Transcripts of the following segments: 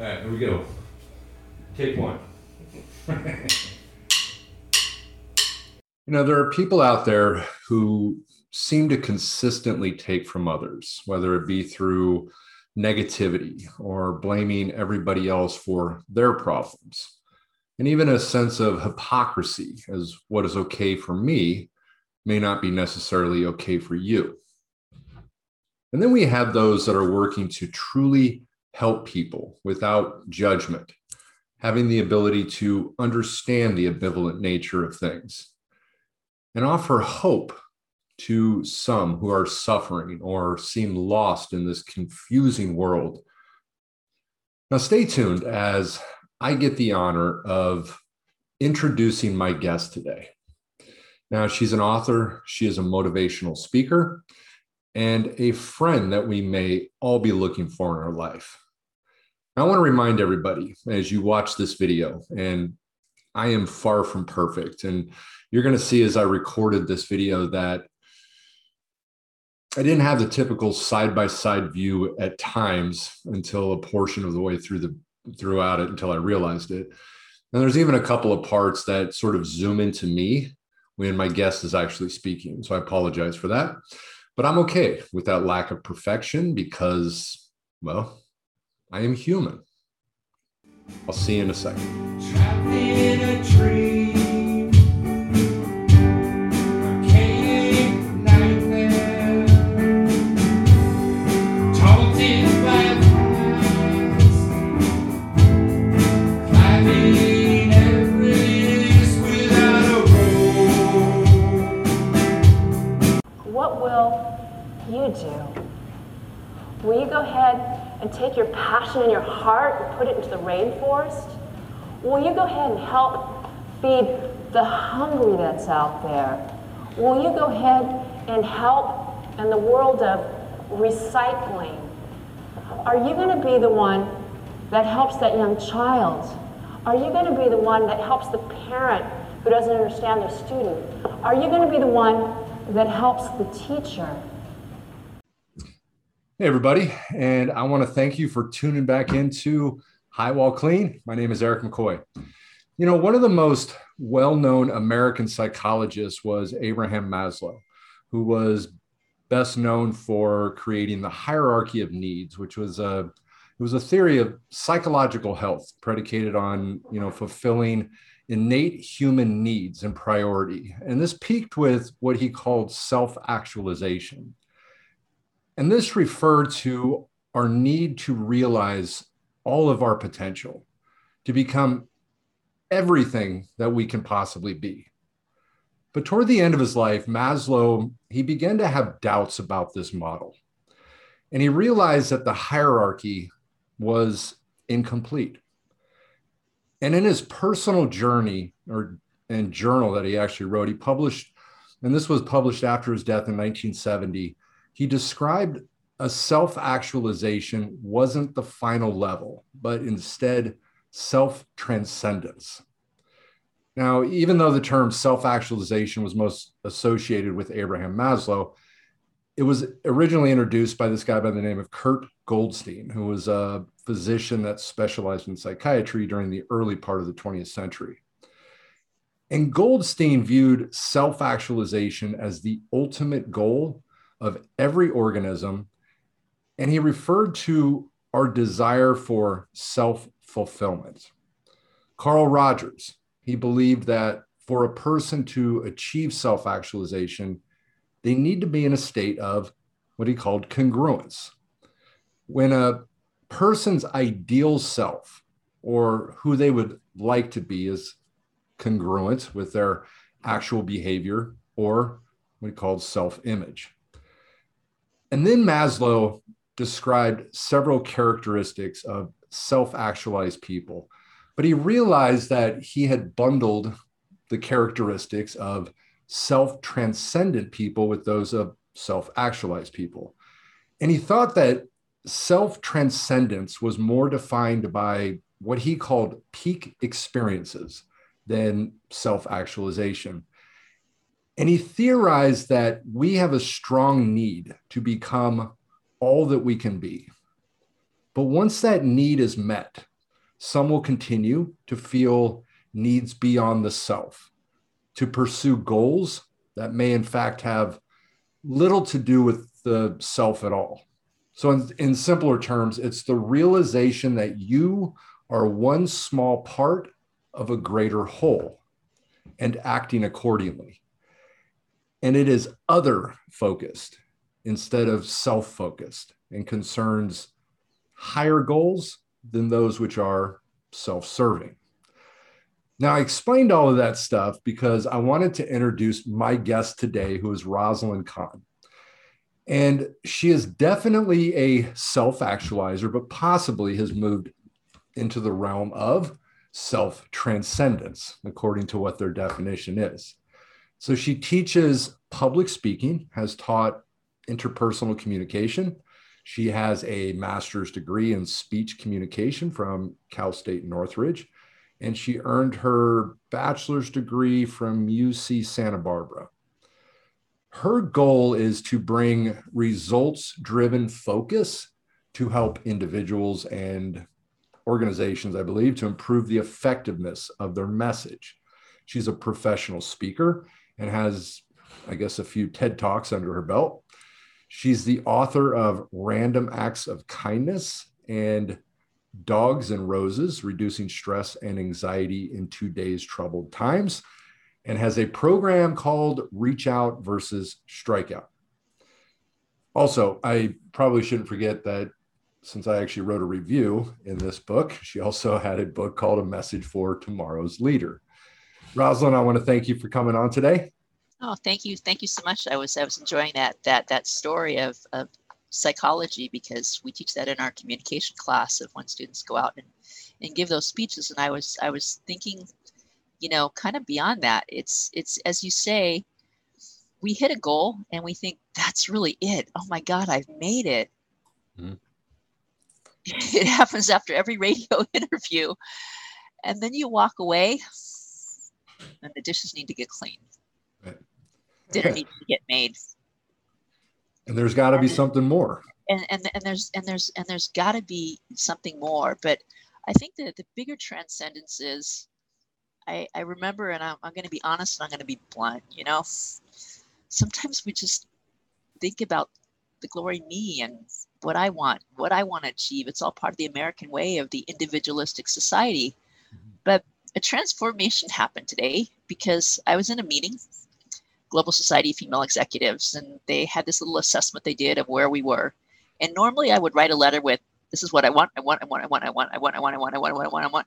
All right, here we go. Take one. You know, there are people out there who seem to consistently take from others, whether it be through negativity or blaming everybody else for their problems, and even a sense of hypocrisy as what is okay for me may not be necessarily okay for you. And then we have those that are working to truly help people without judgment, having the ability to understand the ambivalent nature of things and offer hope to some who are suffering or seem lost in this confusing world. Now, stay tuned as I get the honor of introducing my guest today. Now, she's an author, she is a motivational speaker, and a friend that we may all be looking for in our life. I want to remind everybody as you watch this video, and I am far from perfect. And you're going to see as I recorded this video that I didn't have the typical side by side view at times until a portion of the way through the throughout it until I realized it. And there's even a couple of parts that sort of zoom into me when my guest is actually speaking. So I apologize for that. But I'm okay with that lack of perfection because, well, I am human. I'll see you in a second. Take your passion and your heart and put it into the rainforest? Will you go ahead and help feed the hungry that's out there? Will you go ahead and help in the world of recycling? Are you going to be the one that helps that young child? Are you going to be the one that helps the parent who doesn't understand their student? Are you going to be the one that helps the teacher? Hey, everybody. And I want to thank you for tuning back into High Wall Clean. My name is Eric McCoy. You know, one of the most well known American psychologists was Abraham Maslow, who was best known for creating the hierarchy of needs, which was a it was a theory of psychological health predicated on you know fulfilling innate human needs and priority and this peaked with what he called self-actualization and this referred to our need to realize all of our potential, to become everything that we can possibly be. But toward the end of his life, Maslow, he began to have doubts about this model. And he realized that the hierarchy was incomplete. And in his personal journey or and journal that he actually wrote, he published, and this was published after his death in 1970, he described a self actualization wasn't the final level, but instead self transcendence. Now, even though the term self actualization was most associated with Abraham Maslow, it was originally introduced by this guy by the name of Kurt Goldstein, who was a physician that specialized in psychiatry during the early part of the 20th century. And Goldstein viewed self actualization as the ultimate goal of every organism. And he referred to our desire for self fulfillment. Carl Rogers, he believed that for a person to achieve self actualization, they need to be in a state of what he called congruence. When a person's ideal self or who they would like to be is congruent with their actual behavior or what he called self image. And then Maslow described several characteristics of self actualized people, but he realized that he had bundled the characteristics of self transcendent people with those of self actualized people. And he thought that self transcendence was more defined by what he called peak experiences than self actualization. And he theorized that we have a strong need to become all that we can be. But once that need is met, some will continue to feel needs beyond the self, to pursue goals that may, in fact, have little to do with the self at all. So, in, in simpler terms, it's the realization that you are one small part of a greater whole and acting accordingly. And it is other focused instead of self focused and concerns higher goals than those which are self serving. Now, I explained all of that stuff because I wanted to introduce my guest today, who is Rosalind Kahn. And she is definitely a self actualizer, but possibly has moved into the realm of self transcendence, according to what their definition is. So she teaches public speaking, has taught interpersonal communication. She has a master's degree in speech communication from Cal State Northridge, and she earned her bachelor's degree from UC Santa Barbara. Her goal is to bring results driven focus to help individuals and organizations, I believe, to improve the effectiveness of their message. She's a professional speaker and has, I guess, a few TED Talks under her belt. She's the author of Random Acts of Kindness and Dogs and Roses Reducing Stress and Anxiety in Today's Troubled Times, and has a program called Reach Out versus Strikeout. Also, I probably shouldn't forget that since I actually wrote a review in this book, she also had a book called A Message for Tomorrow's Leader. Rosalind, I want to thank you for coming on today. Oh, thank you, thank you so much. I was I was enjoying that that that story of, of psychology because we teach that in our communication class of when students go out and, and give those speeches. And I was I was thinking, you know, kind of beyond that. It's it's as you say, we hit a goal and we think that's really it. Oh my God, I've made it. Mm-hmm. it happens after every radio interview. And then you walk away and the dishes need to get cleaned. Right. Dinner needs to get made. And there's got to be something more. And, and and there's and there's and there's got to be something more. But I think that the bigger transcendence is, I I remember, and I'm, I'm going to be honest, and I'm going to be blunt. You know, sometimes we just think about the glory me and what I want, what I want to achieve. It's all part of the American way of the individualistic society. Mm-hmm. But a transformation happened today because I was in a meeting, Global Society of Female Executives, and they had this little assessment they did of where we were. And normally I would write a letter with, this is what I want, I want, I want, I want, I want, I want, I want, I want, I want, I want, I want, I want.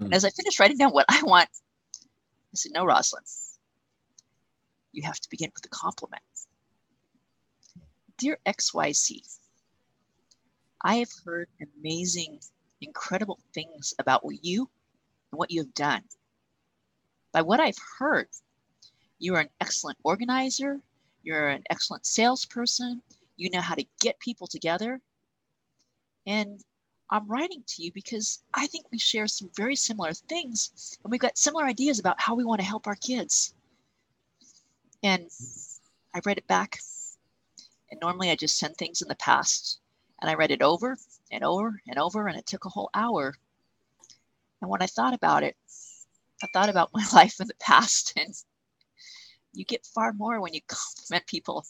And as I finished writing down what I want, I said, no, Rosalind, you have to begin with a compliment. Dear XYZ, I have heard amazing, incredible things about you and what you have done. By what I've heard, you are an excellent organizer, you're an excellent salesperson, you know how to get people together. And I'm writing to you because I think we share some very similar things and we've got similar ideas about how we want to help our kids. And I read it back. And normally I just send things in the past and I read it over and over and over, and it took a whole hour. And when I thought about it, I thought about my life in the past, and you get far more when you compliment people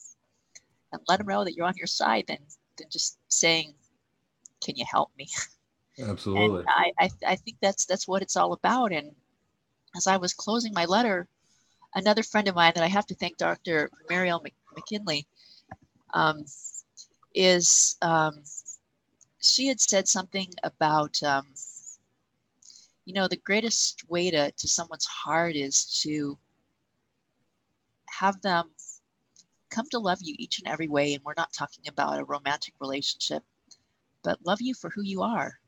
and let them know that you're on your side than, than just saying, Can you help me? Absolutely. And I, I, I think that's that's what it's all about. And as I was closing my letter, another friend of mine that I have to thank Dr. Mariel McKinley, um, is um, she had said something about um, you know the greatest way to, to someone's heart is to have them come to love you each and every way and we're not talking about a romantic relationship but love you for who you are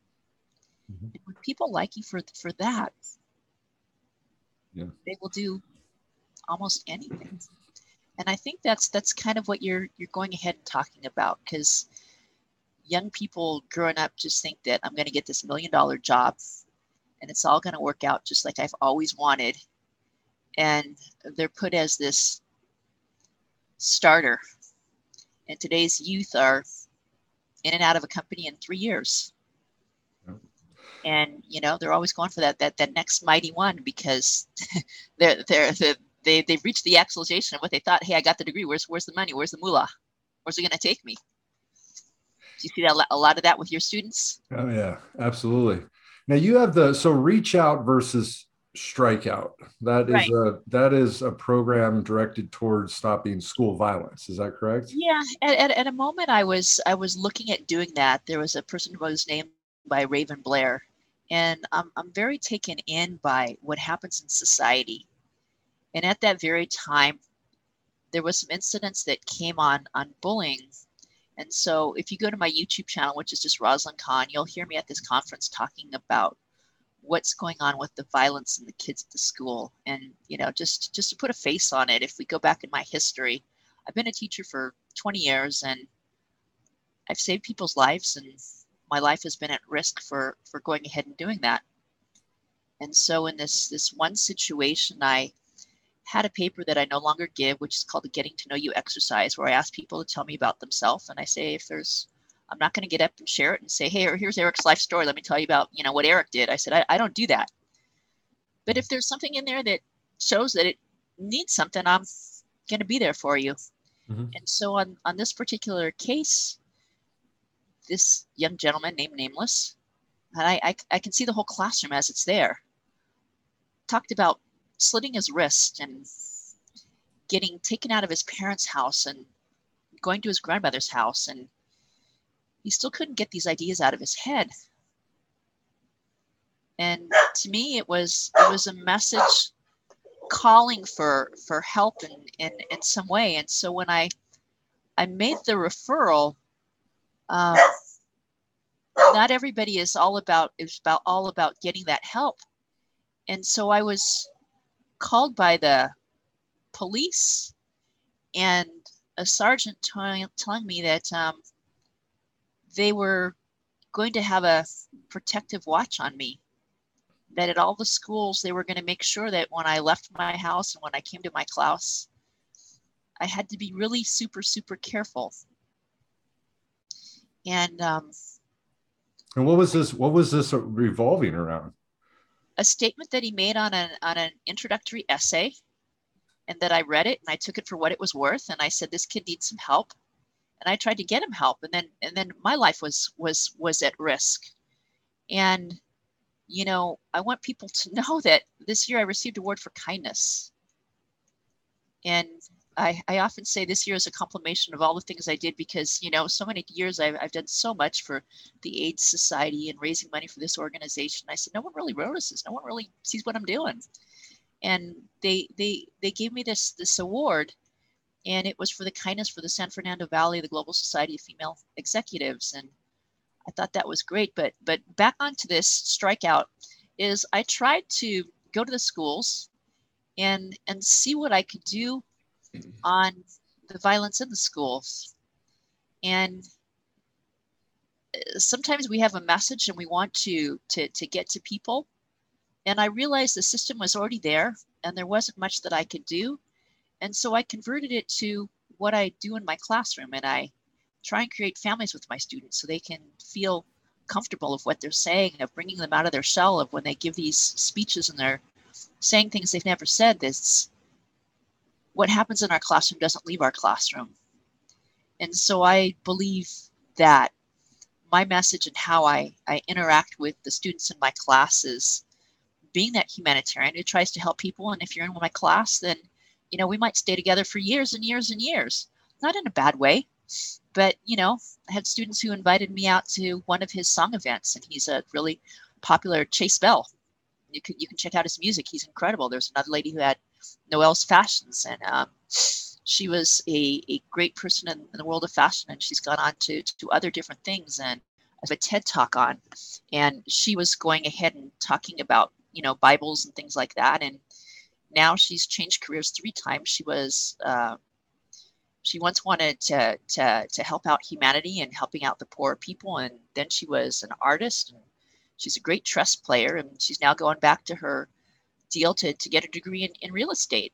mm-hmm. and when people like you for for that yeah. they will do almost anything and I think that's that's kind of what you're you're going ahead and talking about because young people growing up just think that I'm going to get this million dollar job and it's all going to work out just like I've always wanted, and they're put as this starter. And today's youth are in and out of a company in three years. and you know they're always going for that that that next mighty one because they're they're, they they've reached the actualization of what they thought. Hey, I got the degree. Where's where's the money? Where's the mullah? Where's it going to take me? Do you see that a lot of that with your students? Oh yeah, absolutely. Now you have the so reach out versus strikeout. That is right. a that is a program directed towards stopping school violence. Is that correct? Yeah. At, at, at a moment, I was I was looking at doing that. There was a person who was named by Raven Blair, and I'm I'm very taken in by what happens in society. And at that very time, there was some incidents that came on on bullying and so if you go to my YouTube channel, which is just Rosalind Kahn, you'll hear me at this conference talking about what's going on with the violence in the kids at the school. And, you know, just just to put a face on it, if we go back in my history, I've been a teacher for 20 years and I've saved people's lives and my life has been at risk for for going ahead and doing that. And so in this this one situation I had a paper that I no longer give, which is called the Getting to Know You exercise, where I ask people to tell me about themselves. And I say, if there's, I'm not going to get up and share it and say, hey, here's Eric's life story. Let me tell you about, you know, what Eric did. I said, I, I don't do that. But if there's something in there that shows that it needs something, I'm going to be there for you. Mm-hmm. And so on, on this particular case, this young gentleman named Nameless, and I, I, I can see the whole classroom as it's there, talked about slitting his wrist and getting taken out of his parents' house and going to his grandmother's house and he still couldn't get these ideas out of his head. And to me it was it was a message calling for for help in in, in some way. And so when i i made the referral um, not everybody is all about is about all about getting that help. And so i was called by the police and a sergeant t- telling me that um, they were going to have a protective watch on me. That at all the schools, they were going to make sure that when I left my house and when I came to my class, I had to be really super, super careful. And um, and what was this? What was this revolving around? A statement that he made on an on an introductory essay and that I read it and I took it for what it was worth. And I said this kid needs some help. And I tried to get him help. And then and then my life was was was at risk. And you know I want people to know that this year I received award for kindness. And I, I often say this year is a compilation of all the things I did because, you know, so many years I've, I've done so much for the AIDS Society and raising money for this organization. I said, no one really notices. No one really sees what I'm doing. And they, they, they gave me this, this award and it was for the kindness for the San Fernando Valley, the Global Society of Female Executives. And I thought that was great. But, but back onto this strikeout is I tried to go to the schools and, and see what I could do on the violence in the schools. And sometimes we have a message and we want to, to, to get to people. And I realized the system was already there and there wasn't much that I could do. And so I converted it to what I do in my classroom and I try and create families with my students so they can feel comfortable of what they're saying, of bringing them out of their shell, of when they give these speeches and they're saying things they've never said. This what happens in our classroom doesn't leave our classroom. And so I believe that my message and how I, I interact with the students in my classes, being that humanitarian who tries to help people. And if you're in my class, then, you know, we might stay together for years and years and years. Not in a bad way, but, you know, I had students who invited me out to one of his song events, and he's a really popular Chase Bell. You can, you can check out his music. He's incredible. There's another lady who had Noelle's Fashions, and um, she was a, a great person in, in, the world of fashion, and she's gone on to to other different things and I have a TED talk on, and she was going ahead and talking about you know Bibles and things like that, and now she's changed careers three times. She was uh, she once wanted to, to to help out humanity and helping out the poor people, and then she was an artist. And she's a great chess player, and she's now going back to her deal to, to get a degree in, in real estate.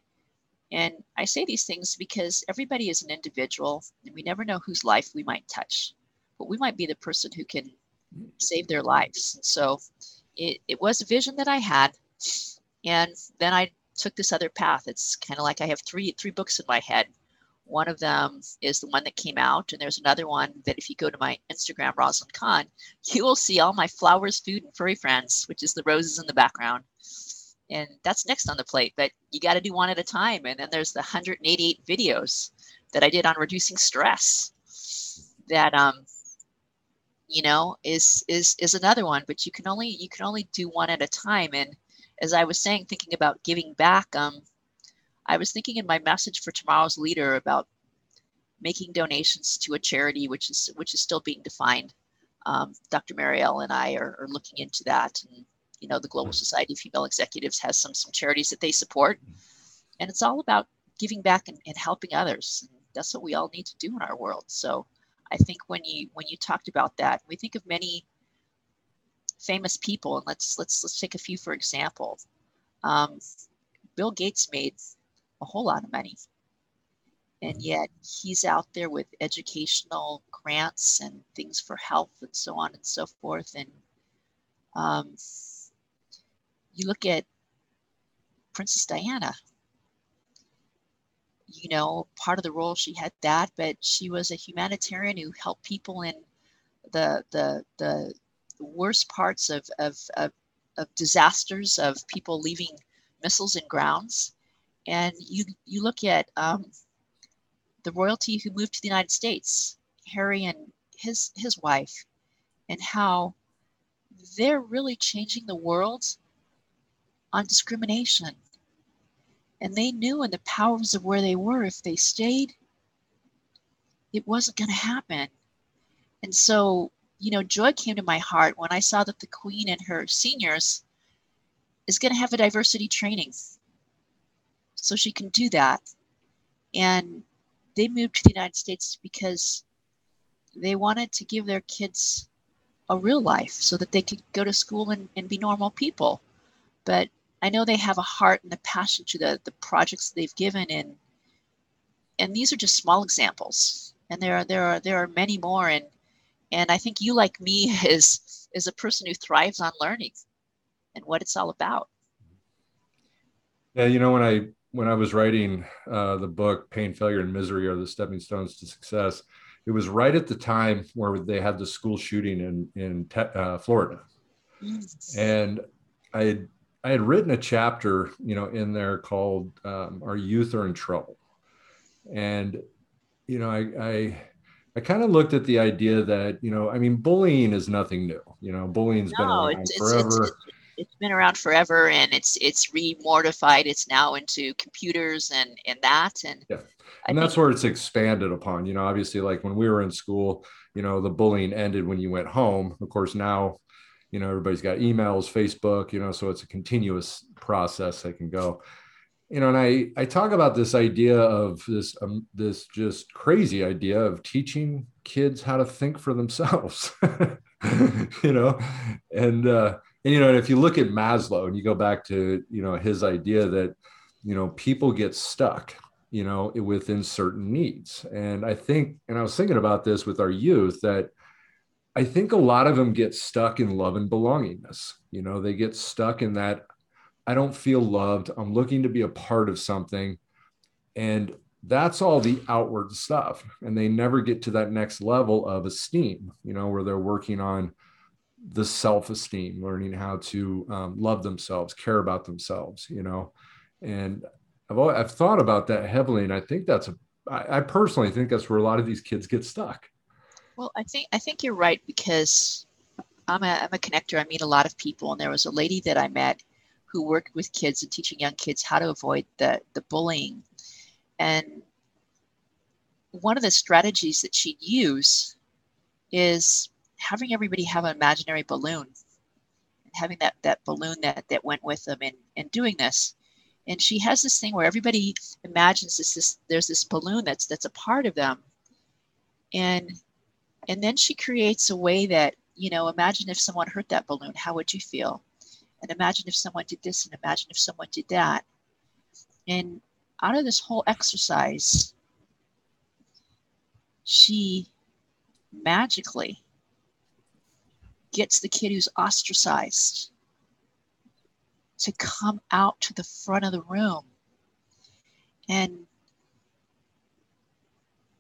And I say these things because everybody is an individual and we never know whose life we might touch, but we might be the person who can save their lives. So it, it was a vision that I had. And then I took this other path. It's kind of like I have three three books in my head. One of them is the one that came out, and there's another one that if you go to my Instagram, Rosalind Kahn, you will see all my flowers, food, and furry friends, which is the roses in the background. And that's next on the plate, but you got to do one at a time. And then there's the 188 videos that I did on reducing stress that um you know is is is another one but you can only you can only do one at a time and as i was saying thinking about giving back um I was thinking in my message for tomorrow's leader about making donations to a charity, which is which is still being defined. Um, Dr. Marielle and I are, are, looking into that, and you know, the Global Society of Female Executives has some some charities that they support, and it's all about giving back and, and helping others. That's what we all need to do in our world. So, I think when you when you talked about that, we think of many famous people, and let's let's let's take a few for example. Um, Bill Gates made a whole lot of money. And yet he's out there with educational grants and things for health and so on and so forth. And um, you look at Princess Diana, you know, part of the role she had that, but she was a humanitarian who helped people in the the the worst parts of of, of, of disasters of people leaving missiles and grounds. And you you look at um, the royalty who moved to the United States, Harry and his his wife, and how they're really changing the world on discrimination. And they knew in the powers of where they were, if they stayed, it wasn't going to happen. And so, you know, joy came to my heart when I saw that the Queen and her seniors is going to have a diversity training so she can do that. And they moved to the United States because they wanted to give their kids a real life so that they could go to school and, and be normal people. But I know they have a heart and a passion to the, the projects they've given and and these are just small examples. And there are there are there are many more and and I think you like me is is a person who thrives on learning and what it's all about. Yeah, you know when I when I was writing uh, the book Pain, Failure, and Misery are the Stepping Stones to Success, it was right at the time where they had the school shooting in in te- uh, Florida, and I had I had written a chapter, you know, in there called um, "Our Youth Are in Trouble," and you know, I I, I kind of looked at the idea that you know, I mean, bullying is nothing new. You know, bullying's no, been around it's, forever. It's, it's, it's been around forever and it's it's re-mortified. It's now into computers and and that and yeah. And I that's think, where it's expanded upon. You know obviously like when we were in school you know the bullying ended when you went home. Of course now you know everybody's got emails facebook you know so it's a continuous process that can go. You know and i i talk about this idea of this um, this just crazy idea of teaching kids how to think for themselves you know? And uh and you know and if you look at maslow and you go back to you know his idea that you know people get stuck you know within certain needs. And i think and i was thinking about this with our youth that i think a lot of them get stuck in love and belongingness. You know they get stuck in that i don't feel loved. I'm looking to be a part of something. And that's all the outward stuff. And they never get to that next level of esteem you know where they're working on the self-esteem learning how to um, love themselves care about themselves you know? And I've, always, I've thought about that heavily and i think that's a I, I personally think that's where a lot of these kids get stuck well i think i think you're right because i'm a, I'm a connector. I meet a lot of people. And there was a lady that i met who worked with kids and teaching young kids how to avoid the the bullying. And one of the strategies that she'd use is having everybody have an imaginary balloon and having that that balloon that that went with them and and doing this. And she has this thing where everybody imagines this, this there's this balloon that's that's a part of them. And and then she creates a way that you know imagine if someone hurt that balloon how would you feel and imagine if someone did this and imagine if someone did that and out of this whole exercise she magically gets the kid who's ostracized to come out to the front of the room. And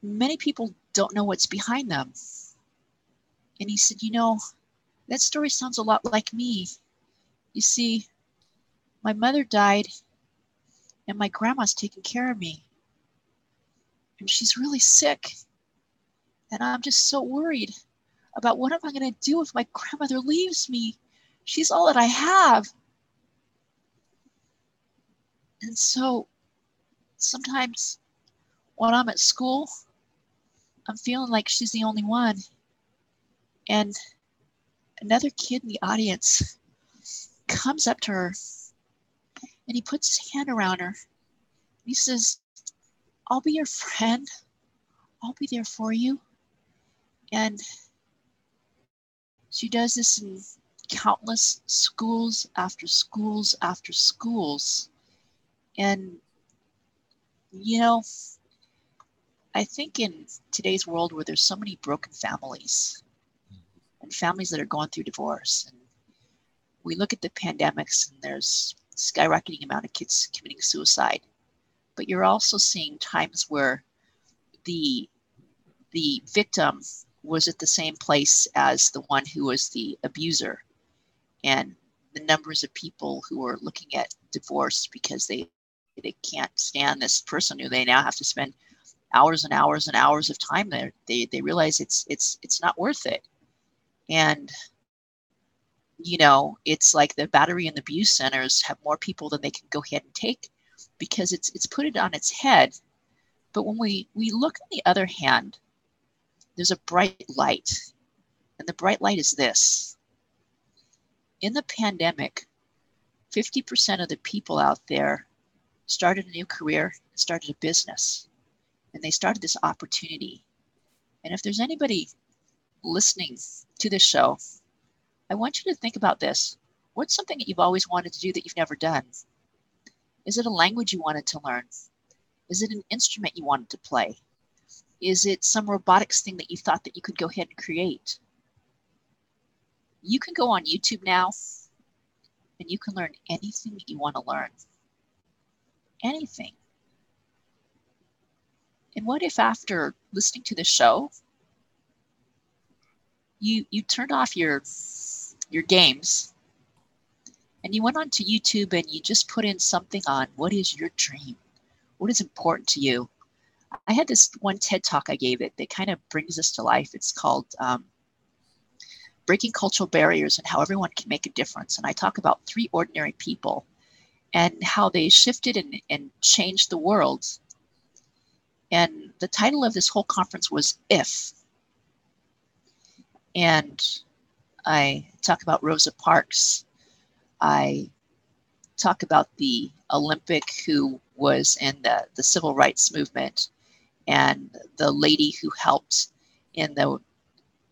many people don't know what's behind them. And he said, You know, that story sounds a lot like me. You see, my mother died and my grandma's taking care of me. And she's really sick. And I'm just so worried about what am I going to do if my grandmother leaves me? She's all that I have. And so sometimes when I'm at school, I'm feeling like she's the only one. And another kid in the audience comes up to her and he puts his hand around her. He says, I'll be your friend. I'll be there for you. And she does this in countless schools after schools after schools. And, you know, I think in today's world where there's so many broken families and families that are going through divorce, and we look at the pandemics and there's skyrocketing amount of kids committing suicide, but you're also seeing times where the the victim was at the same place as the one who was the abuser and the numbers of people who are looking at divorce because they they can't stand this person who they now have to spend hours and hours and hours of time there they they realize it's it's it's not worth it and you know it's like the battery and the abuse centers have more people than they can go ahead and take because it's it's put it on its head but when we we look on the other hand there's a bright light. And the bright light is this. In the pandemic, 50% of the people out there started a new career and started a business. And they started this opportunity. And if there's anybody listening to this show, I want you to think about this. What's something that you've always wanted to do that you've never done? Is it a language you wanted to learn? Is it an instrument you wanted to play? Is it some robotics thing that you thought that you could go ahead and create? You can go on YouTube now and you can learn anything that you want to learn. Anything. And what if after listening to the show, you you turned off your your games and you went onto YouTube and you just put in something on what is your dream? What is important to you? I had this one TED talk I gave it that kind of brings this to life. It's called um, Breaking Cultural Barriers and How Everyone Can Make a Difference. And I talk about three ordinary people and how they shifted and, and changed the world. And the title of this whole conference was If. And I talk about Rosa Parks. I talk about the Olympic who was in the, the civil rights movement and the lady who helped in the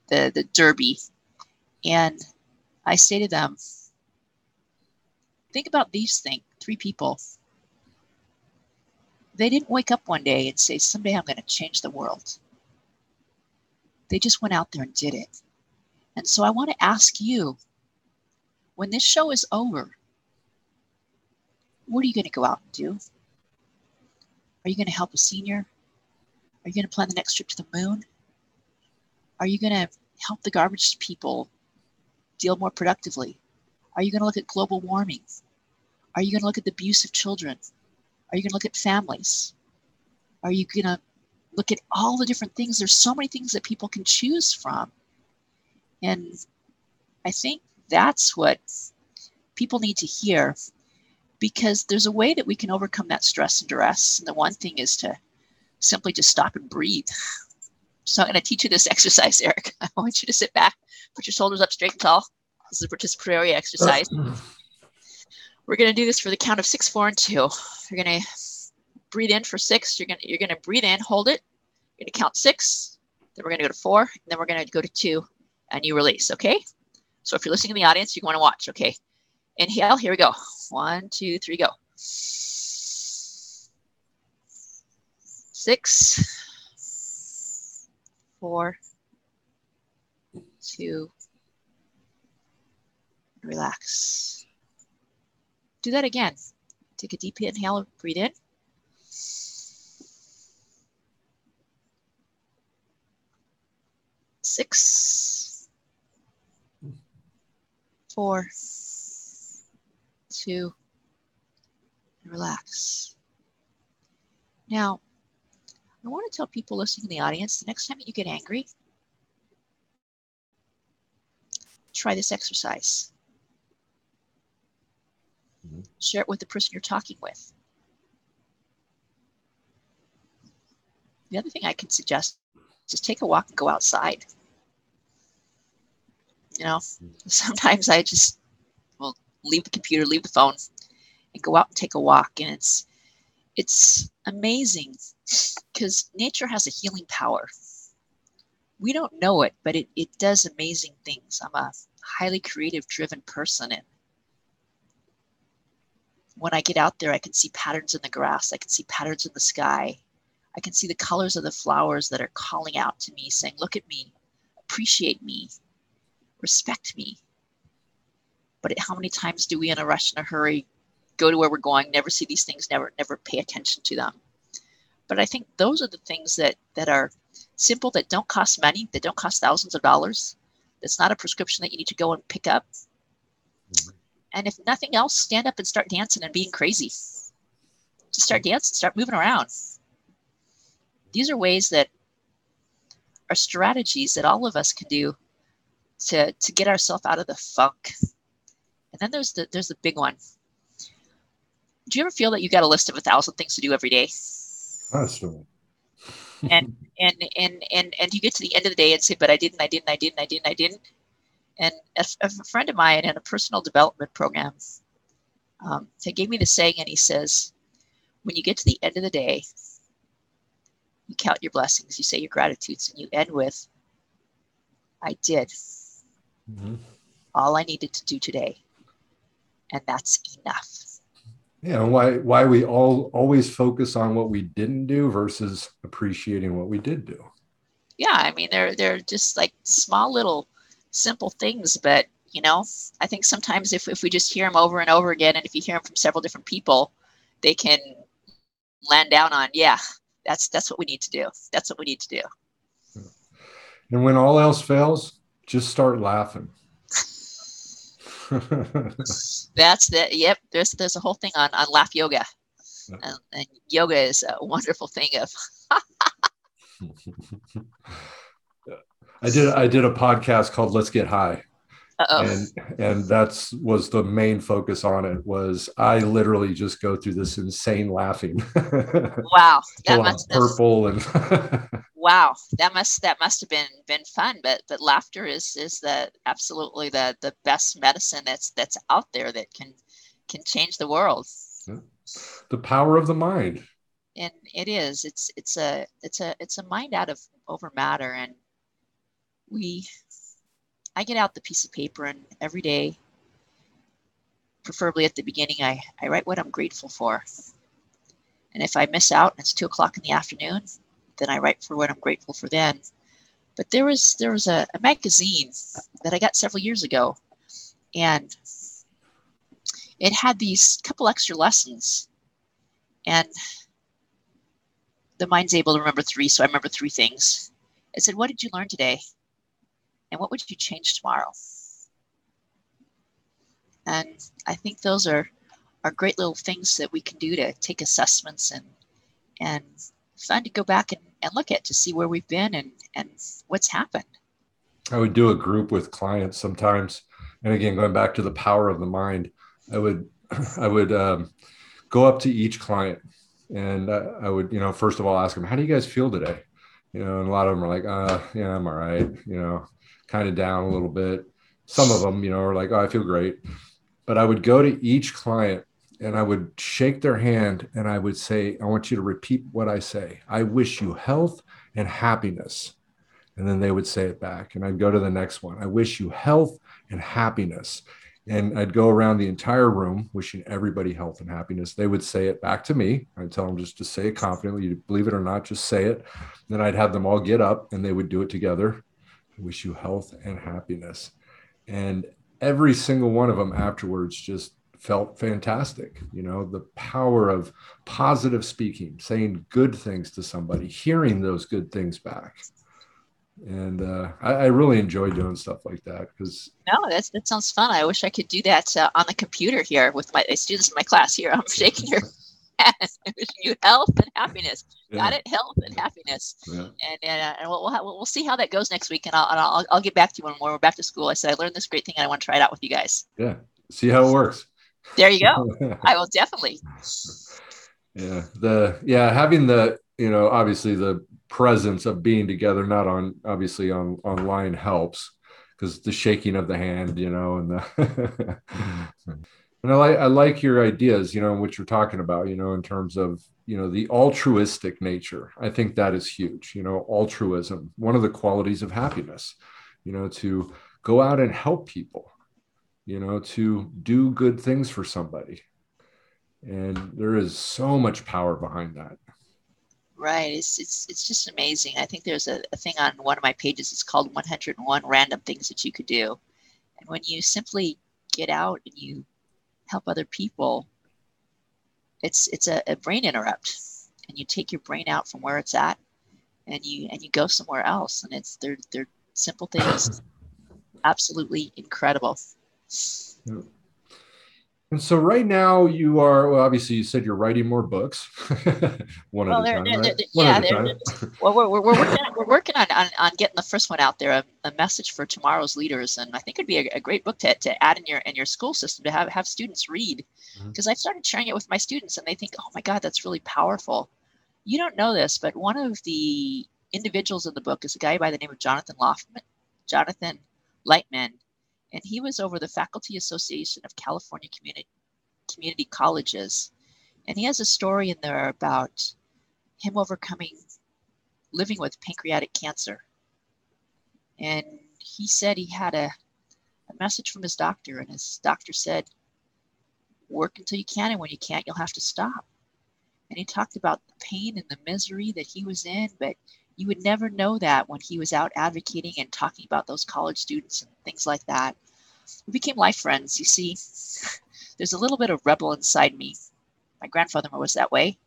the, the derby and i say to them think about these things three people they didn't wake up one day and say someday i'm going to change the world they just went out there and did it and so i want to ask you when this show is over what are you going to go out and do are you going to help a senior are you going to plan the next trip to the moon? Are you going to help the garbage people deal more productively? Are you going to look at global warming? Are you going to look at the abuse of children? Are you going to look at families? Are you going to look at all the different things? There's so many things that people can choose from. And I think that's what people need to hear because there's a way that we can overcome that stress and duress. And the one thing is to simply just stop and breathe. So I'm going to teach you this exercise, Eric. I want you to sit back, put your shoulders up straight and tall. This is a participatory exercise. We're going to do this for the count of six, four, and two. You're going to breathe in for six. You're going to, you're going to breathe in, hold it. You're going to count six. Then we're going to go to four. And then we're going to go to two, and you release. Okay. So if you're listening in the audience, you want to watch. Okay. Inhale. Here we go. One, two, three, go. six, four, two, relax. Do that again. Take a deep inhale, breathe in. Six, four, two, relax. Now, I want to tell people listening in the audience the next time you get angry, try this exercise. Mm-hmm. Share it with the person you're talking with. The other thing I can suggest is take a walk and go outside. You know, sometimes I just will leave the computer, leave the phone, and go out and take a walk. And it's it's amazing because nature has a healing power. We don't know it, but it, it does amazing things. I'm a highly creative driven person and when I get out there, I can see patterns in the grass. I can see patterns in the sky. I can see the colors of the flowers that are calling out to me, saying, Look at me, appreciate me, respect me. But how many times do we, in a rush and a hurry, go to where we're going, never see these things, never, never pay attention to them? But I think those are the things that that are simple, that don't cost money, that don't cost thousands of dollars. It's not a prescription that you need to go and pick up. And if nothing else, stand up and start dancing and being crazy. Just start dancing, start moving around. These are ways that are strategies that all of us can do to, to get ourselves out of the funk. And then there's the there's the big one. Do you ever feel that you got a list of a thousand things to do every day? Constantly. and and and and and you get to the end of the day and say, but I didn't, I didn't, I didn't, I didn't, I didn't. And a, a friend of mine in a personal development program, um, he gave me the saying, and he says, when you get to the end of the day, you count your blessings, you say your gratitudes, and you end with, I did mm-hmm. all I needed to do today, and that's enough. Yeah, why why we all always focus on what we didn't do versus appreciating what we did do. Yeah, I mean they're they're just like small little simple things, but you know, I think sometimes if, if we just hear them over and over again, and if you hear them from several different people, they can land down on, yeah, that's that's what we need to do. That's what we need to do. And when all else fails, just start laughing. that's the yep. There's there's a whole thing on on laugh yoga, and, and yoga is a wonderful thing of. I did I did a podcast called Let's Get High. Uh-oh. And and that's was the main focus on it was I literally just go through this insane laughing. Wow. that must purple and Wow. That must that must have been been fun. But but laughter is is the absolutely the the best medicine that's that's out there that can can change the world. The power of the mind. And it is. It's it's a it's a it's a mind out of over matter and we I get out the piece of paper and every day, preferably at the beginning, I, I write what I'm grateful for. And if I miss out and it's two o'clock in the afternoon, then I write for what I'm grateful for then. But there was there was a, a magazine that I got several years ago, and it had these couple extra lessons. And the mind's able to remember three, so I remember three things. It said, What did you learn today? And what would you change tomorrow? And I think those are are great little things that we can do to take assessments and and fun to go back and, and look at to see where we've been and and what's happened. I would do a group with clients sometimes, and again going back to the power of the mind, I would I would um, go up to each client and I, I would you know first of all ask them how do you guys feel today, you know, and a lot of them are like, uh, yeah, I'm all right, you know, kind of down a little bit. Some of them, you know, are like, oh, I feel great. But I would go to each client and I would shake their hand and I would say, I want you to repeat what I say. I wish you health and happiness. And then they would say it back. And I'd go to the next one. I wish you health and happiness. And I'd go around the entire room wishing everybody health and happiness. They would say it back to me. I'd tell them just to say it confidently. You believe it or not, just say it. Then I'd have them all get up and they would do it together wish you health and happiness. And every single one of them afterwards just felt fantastic. You know, the power of positive speaking, saying good things to somebody, hearing those good things back. And uh, I, I, really enjoy doing stuff like that because. No, that's, that sounds fun. I wish I could do that uh, on the computer here with my students in my class. Here, I'm shaking your hand, wishing you health and happiness. Yeah. Got it? Health and happiness. Yeah. And, uh, and we'll, we'll, we'll see how that goes next week. And I'll, I'll, I'll get back to you when we're back to school. I said, I learned this great thing and I want to try it out with you guys. Yeah. See how it works. There you go. I will definitely. Yeah. The yeah, having the, you know, obviously the presence of being together, not on obviously on online helps because the shaking of the hand, you know, and the and I like I like your ideas, you know, and what you're talking about, you know, in terms of you know the altruistic nature. I think that is huge. You know, altruism, one of the qualities of happiness. You know, to go out and help people you know, to do good things for somebody. And there is so much power behind that. Right. It's, it's, it's just amazing. I think there's a, a thing on one of my pages. It's called 101 Random Things That You Could Do. And when you simply get out and you help other people, it's, it's a, a brain interrupt. And you take your brain out from where it's at and you, and you go somewhere else. And it's, they're, they're simple things, absolutely incredible. Yeah. And so right now you are well, obviously you said you're writing more books. one well, at a time, right? yeah, well, we're, we're, we're, working, on, we're working on, on, on getting the first one out there, a, a message for tomorrow's leaders, and I think it'd be a, a, great book to, to add in your in your school system to have have students read, because mm-hmm. I've started sharing it with my students, and they think, oh my God, that's really powerful. You don't know this, but one of the individuals in the book is a guy by the name of Jonathan Loftman, Jonathan Lightman, and he was over the Faculty Association of California Community Community Colleges, and he has a story in there about him overcoming living with pancreatic cancer. And he said he had a, a message from his doctor, and his doctor said, Work until you can, and when you can't, you'll have to stop. And he talked about the pain and the misery that he was in, but you would never know that when he was out advocating and talking about those college students and things like that. We became life friends. You see, there's a little bit of rebel inside me. My grandfather was that way.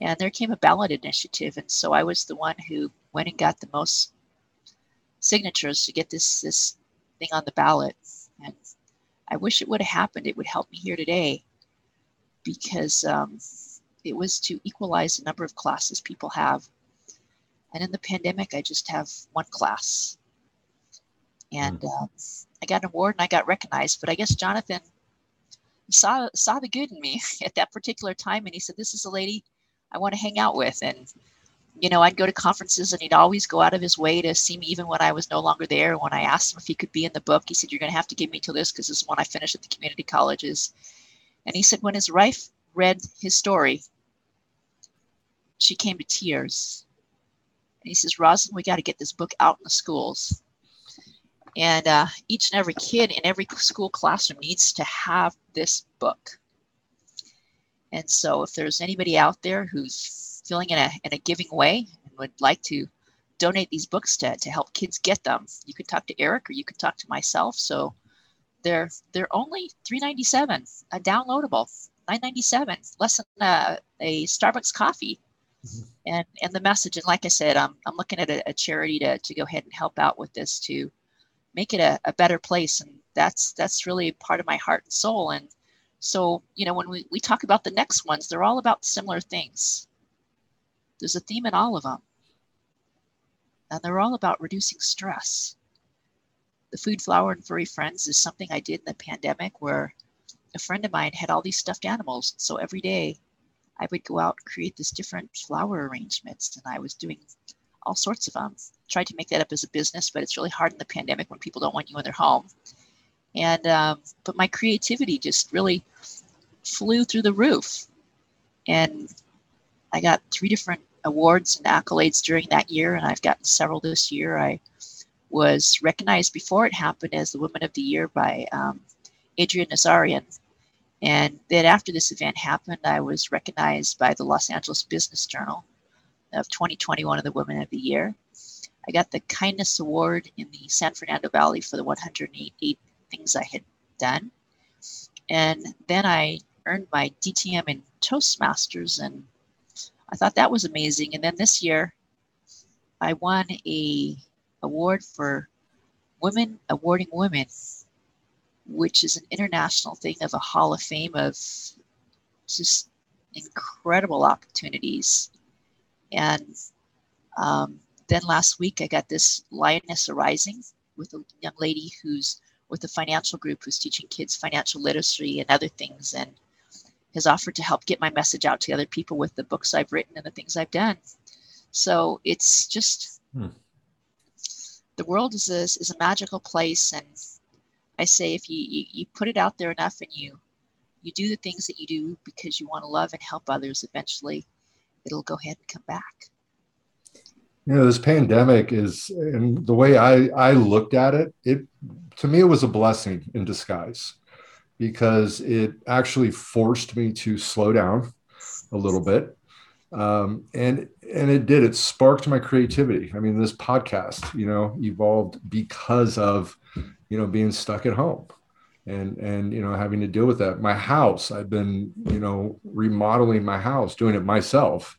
And there came a ballot initiative. And so I was the one who went and got the most signatures to get this, this thing on the ballot. And I wish it would have happened. It would help me here today because um, it was to equalize the number of classes people have and in the pandemic, I just have one class. And mm. uh, I got an award and I got recognized. But I guess Jonathan saw saw the good in me at that particular time, and he said, "This is a lady I want to hang out with." And you know, I'd go to conferences, and he'd always go out of his way to see me, even when I was no longer there. When I asked him if he could be in the book, he said, "You're going to have to give me till this because this is when I finish at the community colleges." And he said, when his wife read his story, she came to tears and he says, Rosalind, we got to get this book out in the schools. And uh, each and every kid in every school classroom needs to have this book. And so, if there's anybody out there who's feeling in a, in a giving way and would like to donate these books to, to help kids get them, you could talk to Eric or you could talk to myself. So, they're they're only 397 a downloadable 997 less than a, a starbucks coffee mm-hmm. And and the message and like i said i'm, I'm looking at a, a, charity to, to go ahead and help out with this to make it a, a better place and that's that's really part of my heart and soul. And so you know when we, we talk about the next ones they're all about similar things. There's a theme in all of them and they're all about reducing stress. The food flower and furry friends is something i did in the pandemic where a friend of mine had all these stuffed animals. So every day I would go out and create these different flower arrangements, and I was doing all sorts of them. Tried to make that up as a business, but it's really hard in the pandemic when people don't want you in their home. And um, but my creativity just really flew through the roof, and I got three different awards and accolades during that year, and I've gotten several this year. I was recognized before it happened as the Woman of the Year by um, Adrin Nazarian, and then after this event happened, I was recognized by the Los Angeles Business Journal of 2021 of the Women of the Year. I got the Kindness Award in the San Fernando Valley for the 108 things I had done. And then I earned my DTM in Toastmasters, and I thought that was amazing. And then this year, I won a award for Women Awarding Women, which is an international thing of a Hall of Fame of just incredible opportunities. And um, then last week, I got this Lioness Arising with a young lady who's with a financial group who's teaching kids financial literacy and other things, and has offered to help get my message out to other people with the books I've written and the things I've done. So it's just hmm. the world is a, is a magical place, and I say if you, you you put it out there enough and you you do the things that you do because you want to love and help others, eventually it'll go ahead and come back. You know, this pandemic is, and the way I, I looked at it, it to me, it was a blessing in disguise because it actually forced me to slow down a little bit. Um, and and it did it sparked my creativity i mean this podcast you know evolved because of you know being stuck at home and and you know having to deal with that. My house i've been you know remodeling my house doing it myself.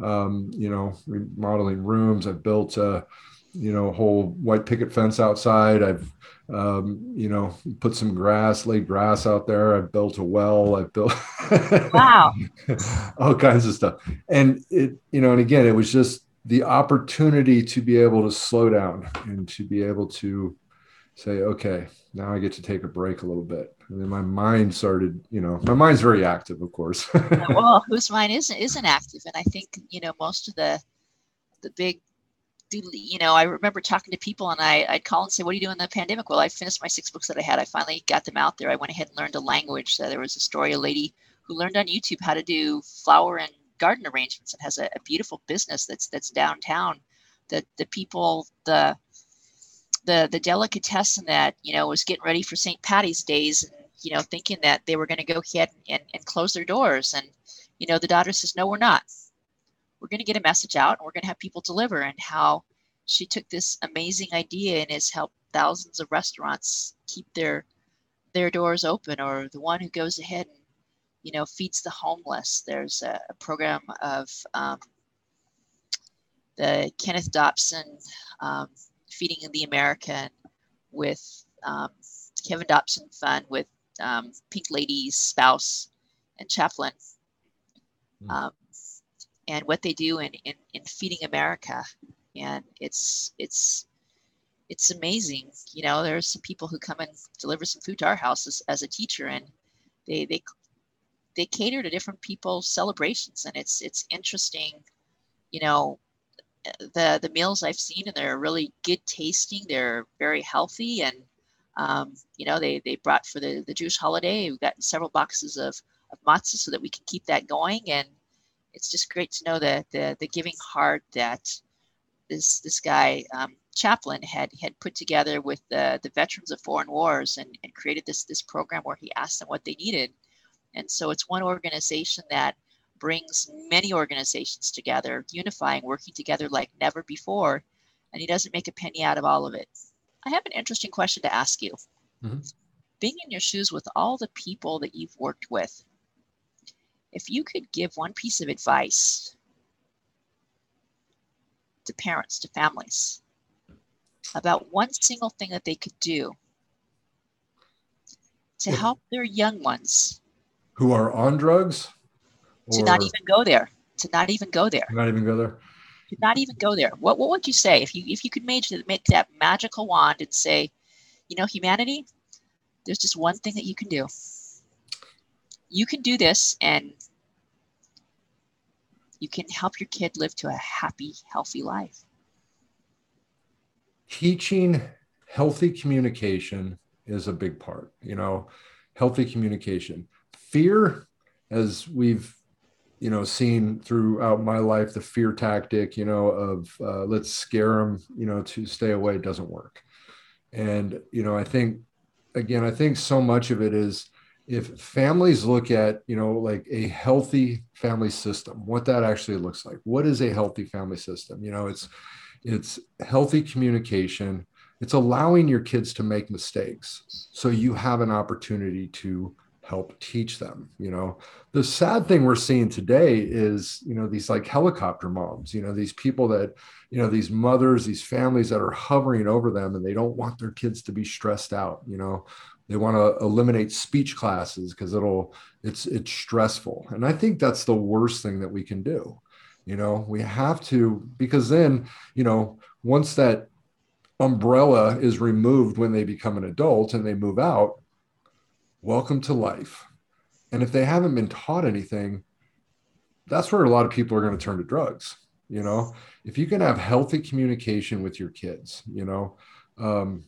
Um, you know remodeling rooms. I've built a you know whole white picket fence outside. I've um, you know put some grass laid grass out there. I've built a well. I've built wow. all kinds of stuff. And it you know and again it was just the opportunity to be able to slow down and to be able to say, okay, now I get to take a break a little bit. And then my mind started, you know, my mind's very active, of course. well, whose mind isn't isn't active? And I think, you know, most of the the big you know, I remember talking to people and I, I'd call and say, What are you doing in the pandemic? Well, I finished my six books that I had. I finally got them out there. I went ahead and learned a language. So there was a story, a lady who learned on YouTube how to do flower and garden arrangements and has a, a beautiful business that's that's downtown. that the people, the the the delicatessen that you know was getting ready for St. Patty's days, and you know thinking that they were going to go ahead and, and close their doors, and you know the daughter says, "No, we're not. We're going to get a message out, and we're going to have people deliver." And how she took this amazing idea and has helped thousands of restaurants keep their their doors open, or the one who goes ahead and you know feeds the homeless. There's a, a program of um, the Kenneth Dobson um, Feeding the American with um, Kevin Dobson Fund with um, Pink Lady's spouse and chaplain. Mm. Um, and what they do in, in, in Feeding America. And it's, it's, it's amazing. You know, there's some people who come and deliver some food to our house as, as a teacher and they, they, they cater to different people's celebrations and it's, it's interesting, you know, the the meals I've seen and they're really good tasting. They're very healthy and um, you know they they brought for the the Jewish holiday. We've got several boxes of of matzah so that we can keep that going and it's just great to know that the the giving heart that this this guy um, chaplain had had put together with the the veterans of foreign wars and, and created this this program where he asked them what they needed and so it's one organization that brings many organizations together, unifying, working together like never before, and he doesn't make a penny out of all of it. I have an interesting question to ask you. Mm-hmm. Being in your shoes with all the people that you've worked with, if you could give one piece of advice to parents, to families, about one single thing that they could do to help their young ones who are on drugs to not even go there to not even go there. Not even go there. To not even go there. What, what would you say if you if you could make, make that magical wand and say you know humanity there's just one thing that you can do. You can do this and you can help your kid live to a happy healthy life. Teaching healthy communication is a big part you know? Healthy communication. Fear as we've you know seen throughout my life the fear tactic you know of uh, let's scare them you know to stay away doesn't work. And you know i think again i think so much of it is if families look at you know like a healthy family system what that actually looks like. What is a healthy family system? You know it's it's healthy communication. It's allowing your kids to make mistakes. So you have an opportunity to help teach them you know? The sad thing we're seeing today is you know these like helicopter moms you know these people that you know these mothers these families that are hovering over them and they don't want their kids to be stressed out you know? They want to eliminate speech classes because it'll it's it's stressful. And i think that's the worst thing that we can do you know? We have to because then you know once that umbrella is removed when they become an adult and they move out welcome to life. And if they haven't been taught anything that's where a lot of people are going to turn to drugs you know? If you can have healthy communication with your kids you know um,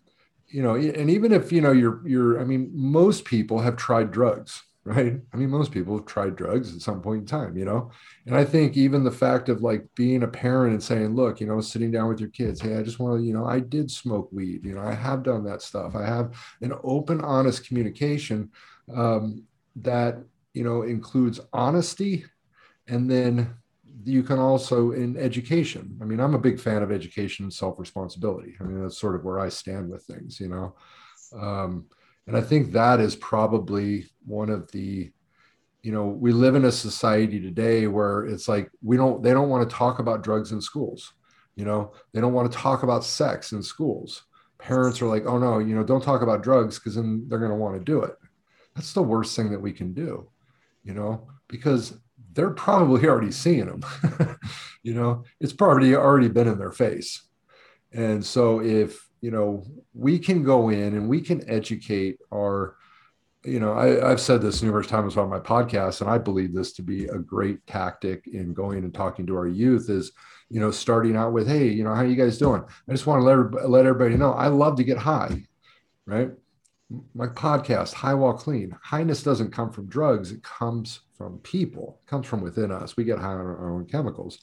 you know and even if you know you're you're i mean most people have tried drugs right? I mean most people have tried drugs at some point in time you know? And i think even the fact of like being a parent and saying look you know sitting down with your kids hey i just want to you know i did smoke weed you know i have done that stuff. I have an open honest communication um, that you know includes honesty and then you can also in education. I mean i'm a big fan of education and self-responsibility. I mean that's sort of where i stand with things you know? Um, and i think that is probably one of the you know we live in a society today where it's like we don't they don't want to talk about drugs in schools you know they don't want to talk about sex in schools parents are like oh no you know don't talk about drugs because then they're going to want to do it that's the worst thing that we can do you know because they're probably already seeing them. you know, it's probably already been in their face. And so if, you know, we can go in and we can educate our, you know, I, have said this numerous times on my podcast, and I believe this to be a great tactic in going and talking to our youth is, you know, starting out with, hey, you know, how you guys doing? I just want to let, let everybody know I love to get high, right? My podcast, High While Clean. Highness doesn't come from drugs, it comes from people, it comes from within us. We get high on our own chemicals.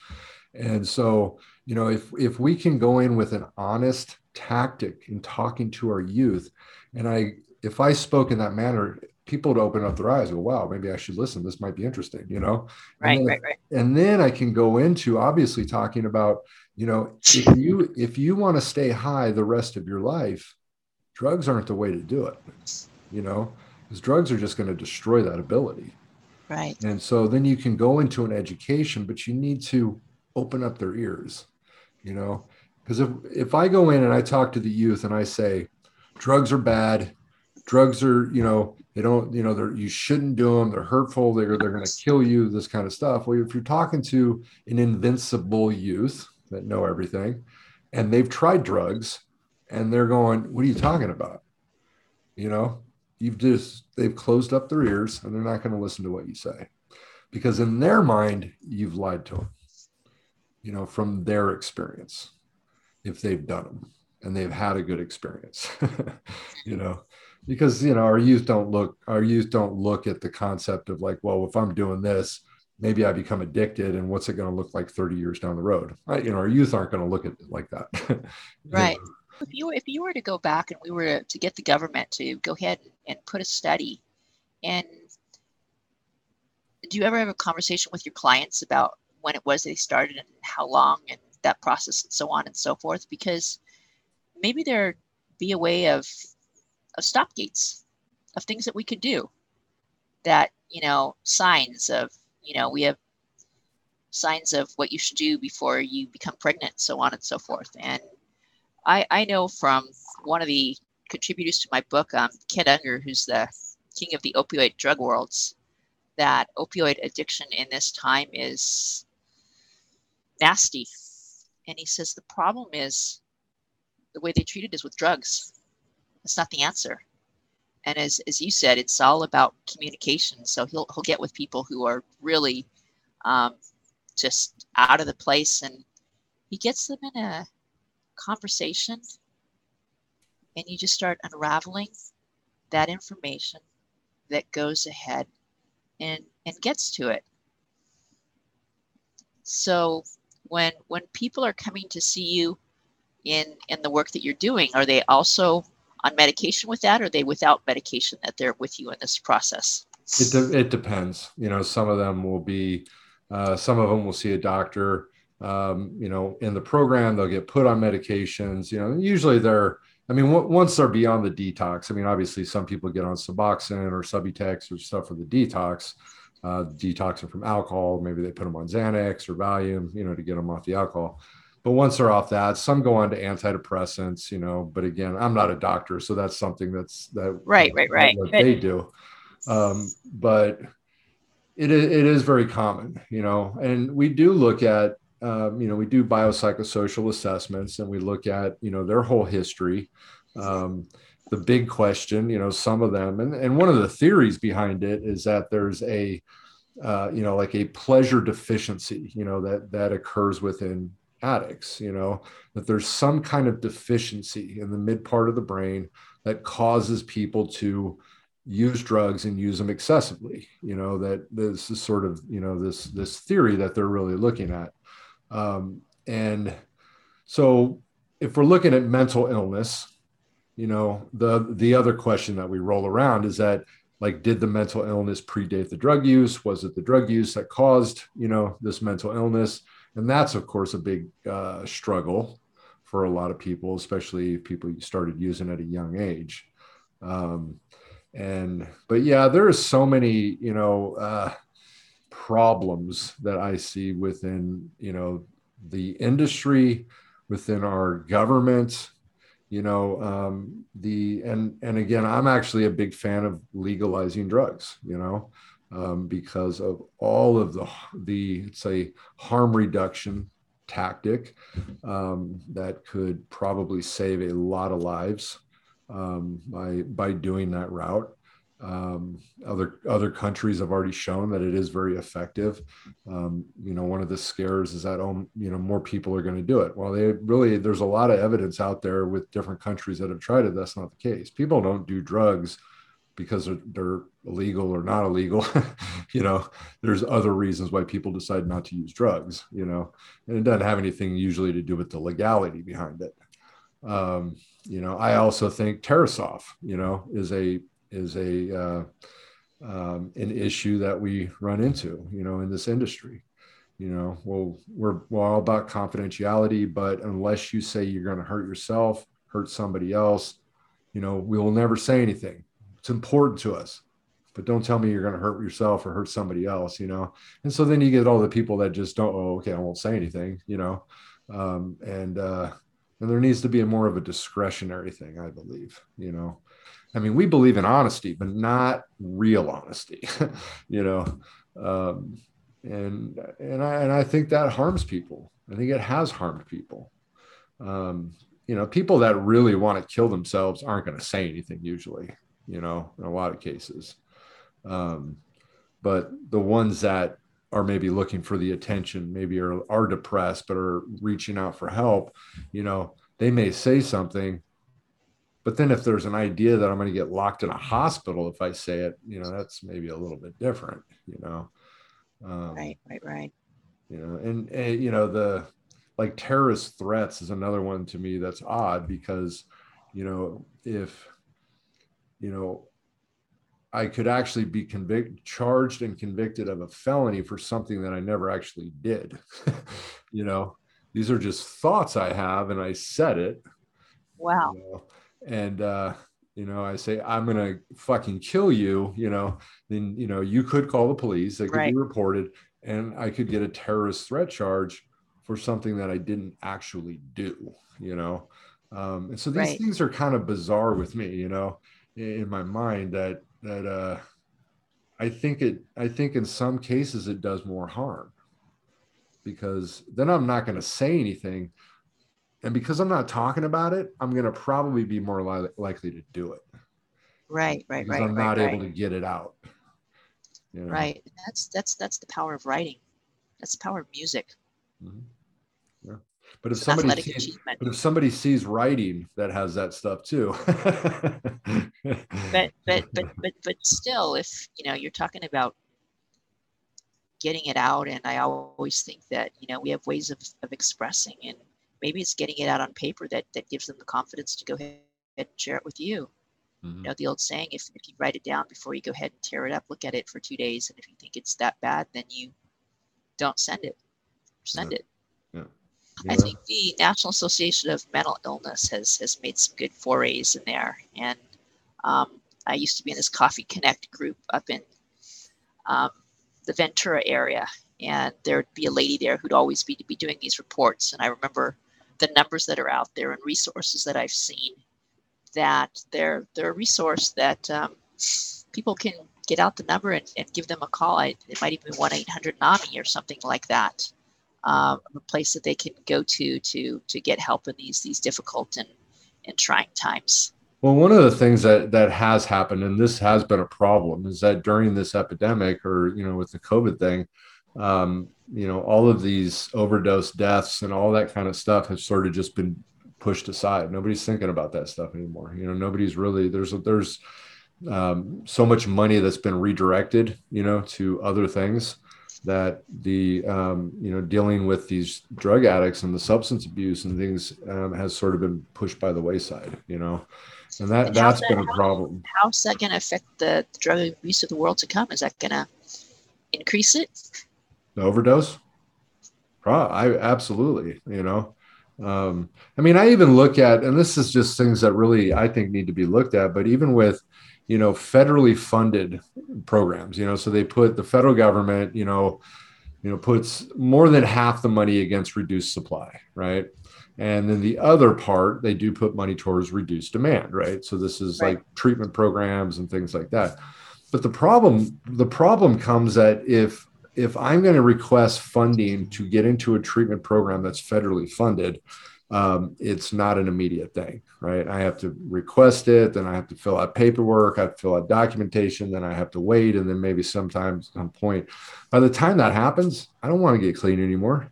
And so, you know, if if we can go in with an honest tactic in talking to our youth, and I if I spoke in that manner, people would open up their eyes go, wow, maybe I should listen. This might be interesting, you know? Right, then, right, right. And then I can go into obviously talking about, you know, if you if you want to stay high the rest of your life, drugs aren't the way to do it, you know, because drugs are just going to destroy that ability. Right. And so then you can go into an education, but you need to open up their ears, you know, because if, if I go in and I talk to the youth and I say, drugs are bad, drugs are, you know, they don't, you know, they're, you shouldn't do them. They're hurtful. They're, they're going to kill you, this kind of stuff. Well, if you're talking to an invincible youth that know everything and they've tried drugs and they're going, what are you talking about? You know, you've just they've closed up their ears and they're not going to listen to what you say because in their mind you've lied to them you know from their experience if they've done them and they've had a good experience you know? Because you know our youth don't look our youth don't look at the concept of like well if i'm doing this maybe i become addicted and what's it going to look like 30 years down the road? Right you know our youth aren't going to look at it like that. Right. If you if you were to go back and we were to get the government to go ahead and put a study and do you ever have a conversation with your clients about when it was they started and how long and that process and so on and so forth because maybe there be a way of of stop gates of things that we could do that you know signs of you know we have signs of what you should do before you become pregnant so on and so forth. And I, I know from one of the contributors to my book, um, Ken Unger, who's the king of the opioid drug worlds, that opioid addiction in this time is nasty. And he says the problem is the way they treat it is with drugs. That's not the answer. And as, as you said, it's all about communication. So he'll, he'll get with people who are really um, just out of the place and he gets them in a conversation and you just start unraveling that information that goes ahead and and gets to it so when when people are coming to see you in in the work that you're doing are they also on medication with that or are they without medication that they're with you in this process it, de- it depends you know some of them will be uh, some of them will see a doctor um, you know, in the program, they'll get put on medications. You know, usually they're I mean, w- once they're beyond the detox, I mean, obviously some people get on Suboxone or Subutex or stuff for the detox, uh, detoxing from alcohol. Maybe they put them on Xanax or Valium, you know, to get them off the alcohol. But once they're off that, some go on to antidepressants, you know. But again, I'm not a doctor, so that's something that's that right, right, right. What they do, um, but it is, it is very common, you know. And we do look at, um, you know, we do biopsychosocial assessments, and we look at, you know, their whole history. Um, the big question, you know, some of them, and, and one of the theories behind it is that there's a, uh, you know, like a pleasure deficiency, you know, that that occurs within addicts, you know, that there's some kind of deficiency in the mid part of the brain that causes people to use drugs and use them excessively, you know, that this is sort of, you know, this this theory that they're really looking at. Um, and so if we're looking at mental illness, you know, the the other question that we roll around is that like did the mental illness predate the drug use? Was it the drug use that caused you know this mental illness? And that's of course a big uh, struggle for a lot of people especially if people started using at a young age. Um, and but yeah there are so many you know uh, problems that i see within you know the industry within our government you know um, the and and again i'm actually a big fan of legalizing drugs you know um, because of all of the the say harm reduction tactic um, that could probably save a lot of lives um, by by doing that route. Um, other other countries have already shown that it is very effective. Um, you know, one of the scares is that oh, you know more people are going to do it. Well, they really there's a lot of evidence out there with different countries that have tried it. That's not the case. People don't do drugs because they're, they're illegal or not illegal you know there's other reasons why people decide not to use drugs you know and it doesn't have anything usually to do with the legality behind it um, you know i also think Tarasoff, you know is a is a uh, um, an issue that we run into you know in this industry. You know well we're, we're all about confidentiality but unless you say you're going to hurt yourself hurt somebody else you know we will never say anything. It's important to us but don't tell me you're going to hurt yourself or hurt somebody else you know? And so then you get all the people that just don't oh okay i won't say anything you know? Um, and uh, and there needs to be a more of a discretionary thing i believe you know i mean we believe in honesty but not real honesty you know um, and and i and i think that harms people i think it has harmed people um, you know people that really want to kill themselves aren't going to say anything usually you know, in a lot of cases. Um, but the ones that are maybe looking for the attention, maybe are, are depressed, but are reaching out for help, you know, they may say something. But then if there's an idea that I'm going to get locked in a hospital if I say it, you know, that's maybe a little bit different, you know. Um, right, right, right. You know, and, and you know, the like terrorist threats is another one to me that's odd because, you know, if you know, I could actually be convicted, charged and convicted of a felony for something that I never actually did. you know, these are just thoughts I have, and I said it. Wow. You know? And uh, you know, I say I'm gonna fucking kill you. You know, then you know you could call the police. It could right. be reported, and I could get a terrorist threat charge for something that I didn't actually do. You know, um, and so these right. things are kind of bizarre with me. You know in my mind that that uh, I think it I think in some cases it does more harm because then I'm not going to say anything and because I'm not talking about it I'm going to probably be more li- likely to do it right right because right I'm not right. able to get it out you know? right that's that's that's the power of writing that's the power of music mm-hmm. yeah but if somebody sees, but if somebody sees writing that has that stuff too. but but but but but still, if you know you're talking about getting it out, and I always think that you know we have ways of, of expressing, and maybe it's getting it out on paper that that gives them the confidence to go ahead and share it with you. Mm-hmm. You know the old saying: if if you write it down before you go ahead and tear it up, look at it for two days, and if you think it's that bad, then you don't send it. Send yeah. it. Yeah. You I think the National Association of Mental Illness has has made some good forays in there, and um, I used to be in this Coffee Connect group up in um, the Ventura area, and there'd be a lady there who'd always be be doing these reports, and I remember the numbers that are out there and resources that I've seen that they're they're a resource that um, people can get out the number and, and give them a call. I, it might even be one eight hundred NAMI or something like that. Um, a place that they can go to to to get help in these these difficult and and trying times. Well, one of the things that that has happened, and this has been a problem, is that during this epidemic, or you know, with the COVID thing, um, you know, all of these overdose deaths and all that kind of stuff has sort of just been pushed aside. Nobody's thinking about that stuff anymore. You know, nobody's really there's there's um, so much money that's been redirected, you know, to other things that the um, you know dealing with these drug addicts and the substance abuse and things um, has sort of been pushed by the wayside. You know, and that And that's that- been a problem. How's that going to affect the, the drug abuse of the world to come? Is that going to increase it? The overdose? I absolutely, you know. Um, I mean, I even look at, and this is just things that really I think need to be looked at, but even with, you know, federally funded programs, you know, so they put the federal government, you know, you know, puts more than half the money against reduced supply, right? And then the other part, they do put money towards reduced demand, right? So this is Right. like treatment programs and things like that. But the problem, the problem comes that if if I'm going to request funding to get into a treatment program that's federally funded, um, it's not an immediate thing, right? I have to request it, then I have to fill out paperwork, I have to fill out documentation, then I have to wait, and then maybe sometimes some point. By the time that happens, I don't want to get clean anymore.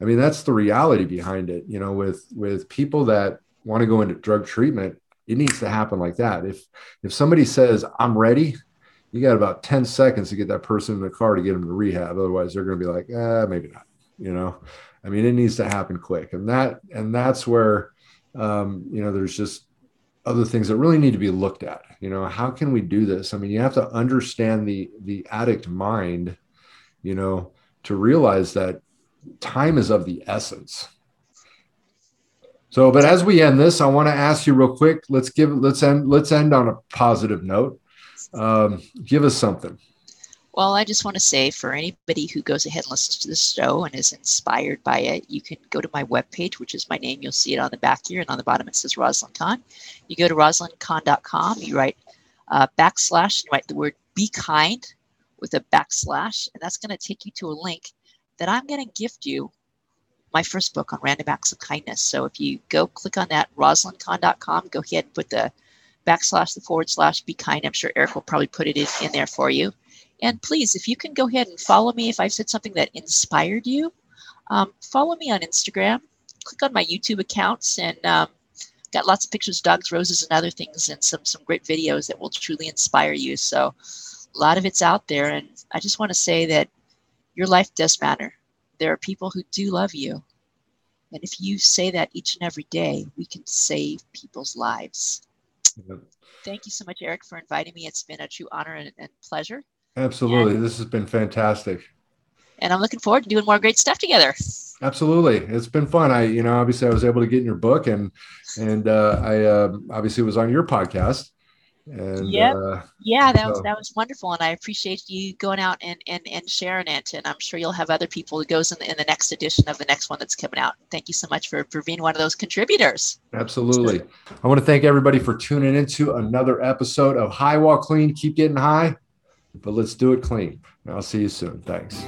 I mean, that's the reality behind it. You know, with with people that want to go into drug treatment, it needs to happen like that. If if somebody says I'm ready, you got about 10 seconds to get that person in the car to get them to rehab. Otherwise, they're going to be like, eh, maybe not. You know, I mean, it needs to happen quick, and that and that's where um, you know there's just other things that really need to be looked at. You know, how can we do this? I mean, you have to understand the the addict mind, you know, to realize that time is of the essence. So, but as we end this, I want to ask you real quick. Let's give let's end let's end on a positive note. Um, give us something. Well, I just want to say for anybody who goes ahead and listens to the show and is inspired by it, you can go to my webpage, which is my name. You'll see it on the back here, and on the bottom it says Rosalind Kahn. You go to rosalindkahn.com, you write uh, backslash, you write the word be kind with a backslash, and that's going to take you to a link that I'm going to gift you my first book on random acts of kindness. So if you go click on that, rosalindkahn.com, go ahead and put the backslash, the forward slash, be kind. I'm sure Eric will probably put it in, in there for you. And please, if you can go ahead and follow me, if I've said something that inspired you, um, follow me on Instagram. Click on my YouTube accounts and um, got lots of pictures, dogs, roses, and other things, and some some great videos that will truly inspire you. So a lot of it's out there, and I just want to say that your life does matter. There are people who do love you, and if you say that each and every day, we can save people's lives. Thank you so much, Eric, for inviting me. It's been a true honor and, and pleasure. Absolutely, this has been fantastic. and I'm looking forward to doing more great stuff together. Absolutely, it's been fun. I, you know, obviously I was able to get in your book, and and uh, I uh, obviously was on your podcast. And Yep. uh, Yeah, that was that was wonderful, and I appreciate you going out and, and, and sharing it. And I'm sure you'll have other people who goes in the, in the next edition of the next one that's coming out. Thank you so much for, for being one of those contributors. Absolutely. I want to thank everybody for tuning into another episode of High While Clean. Keep getting high, but let's do it clean. And I'll see you soon. Thanks.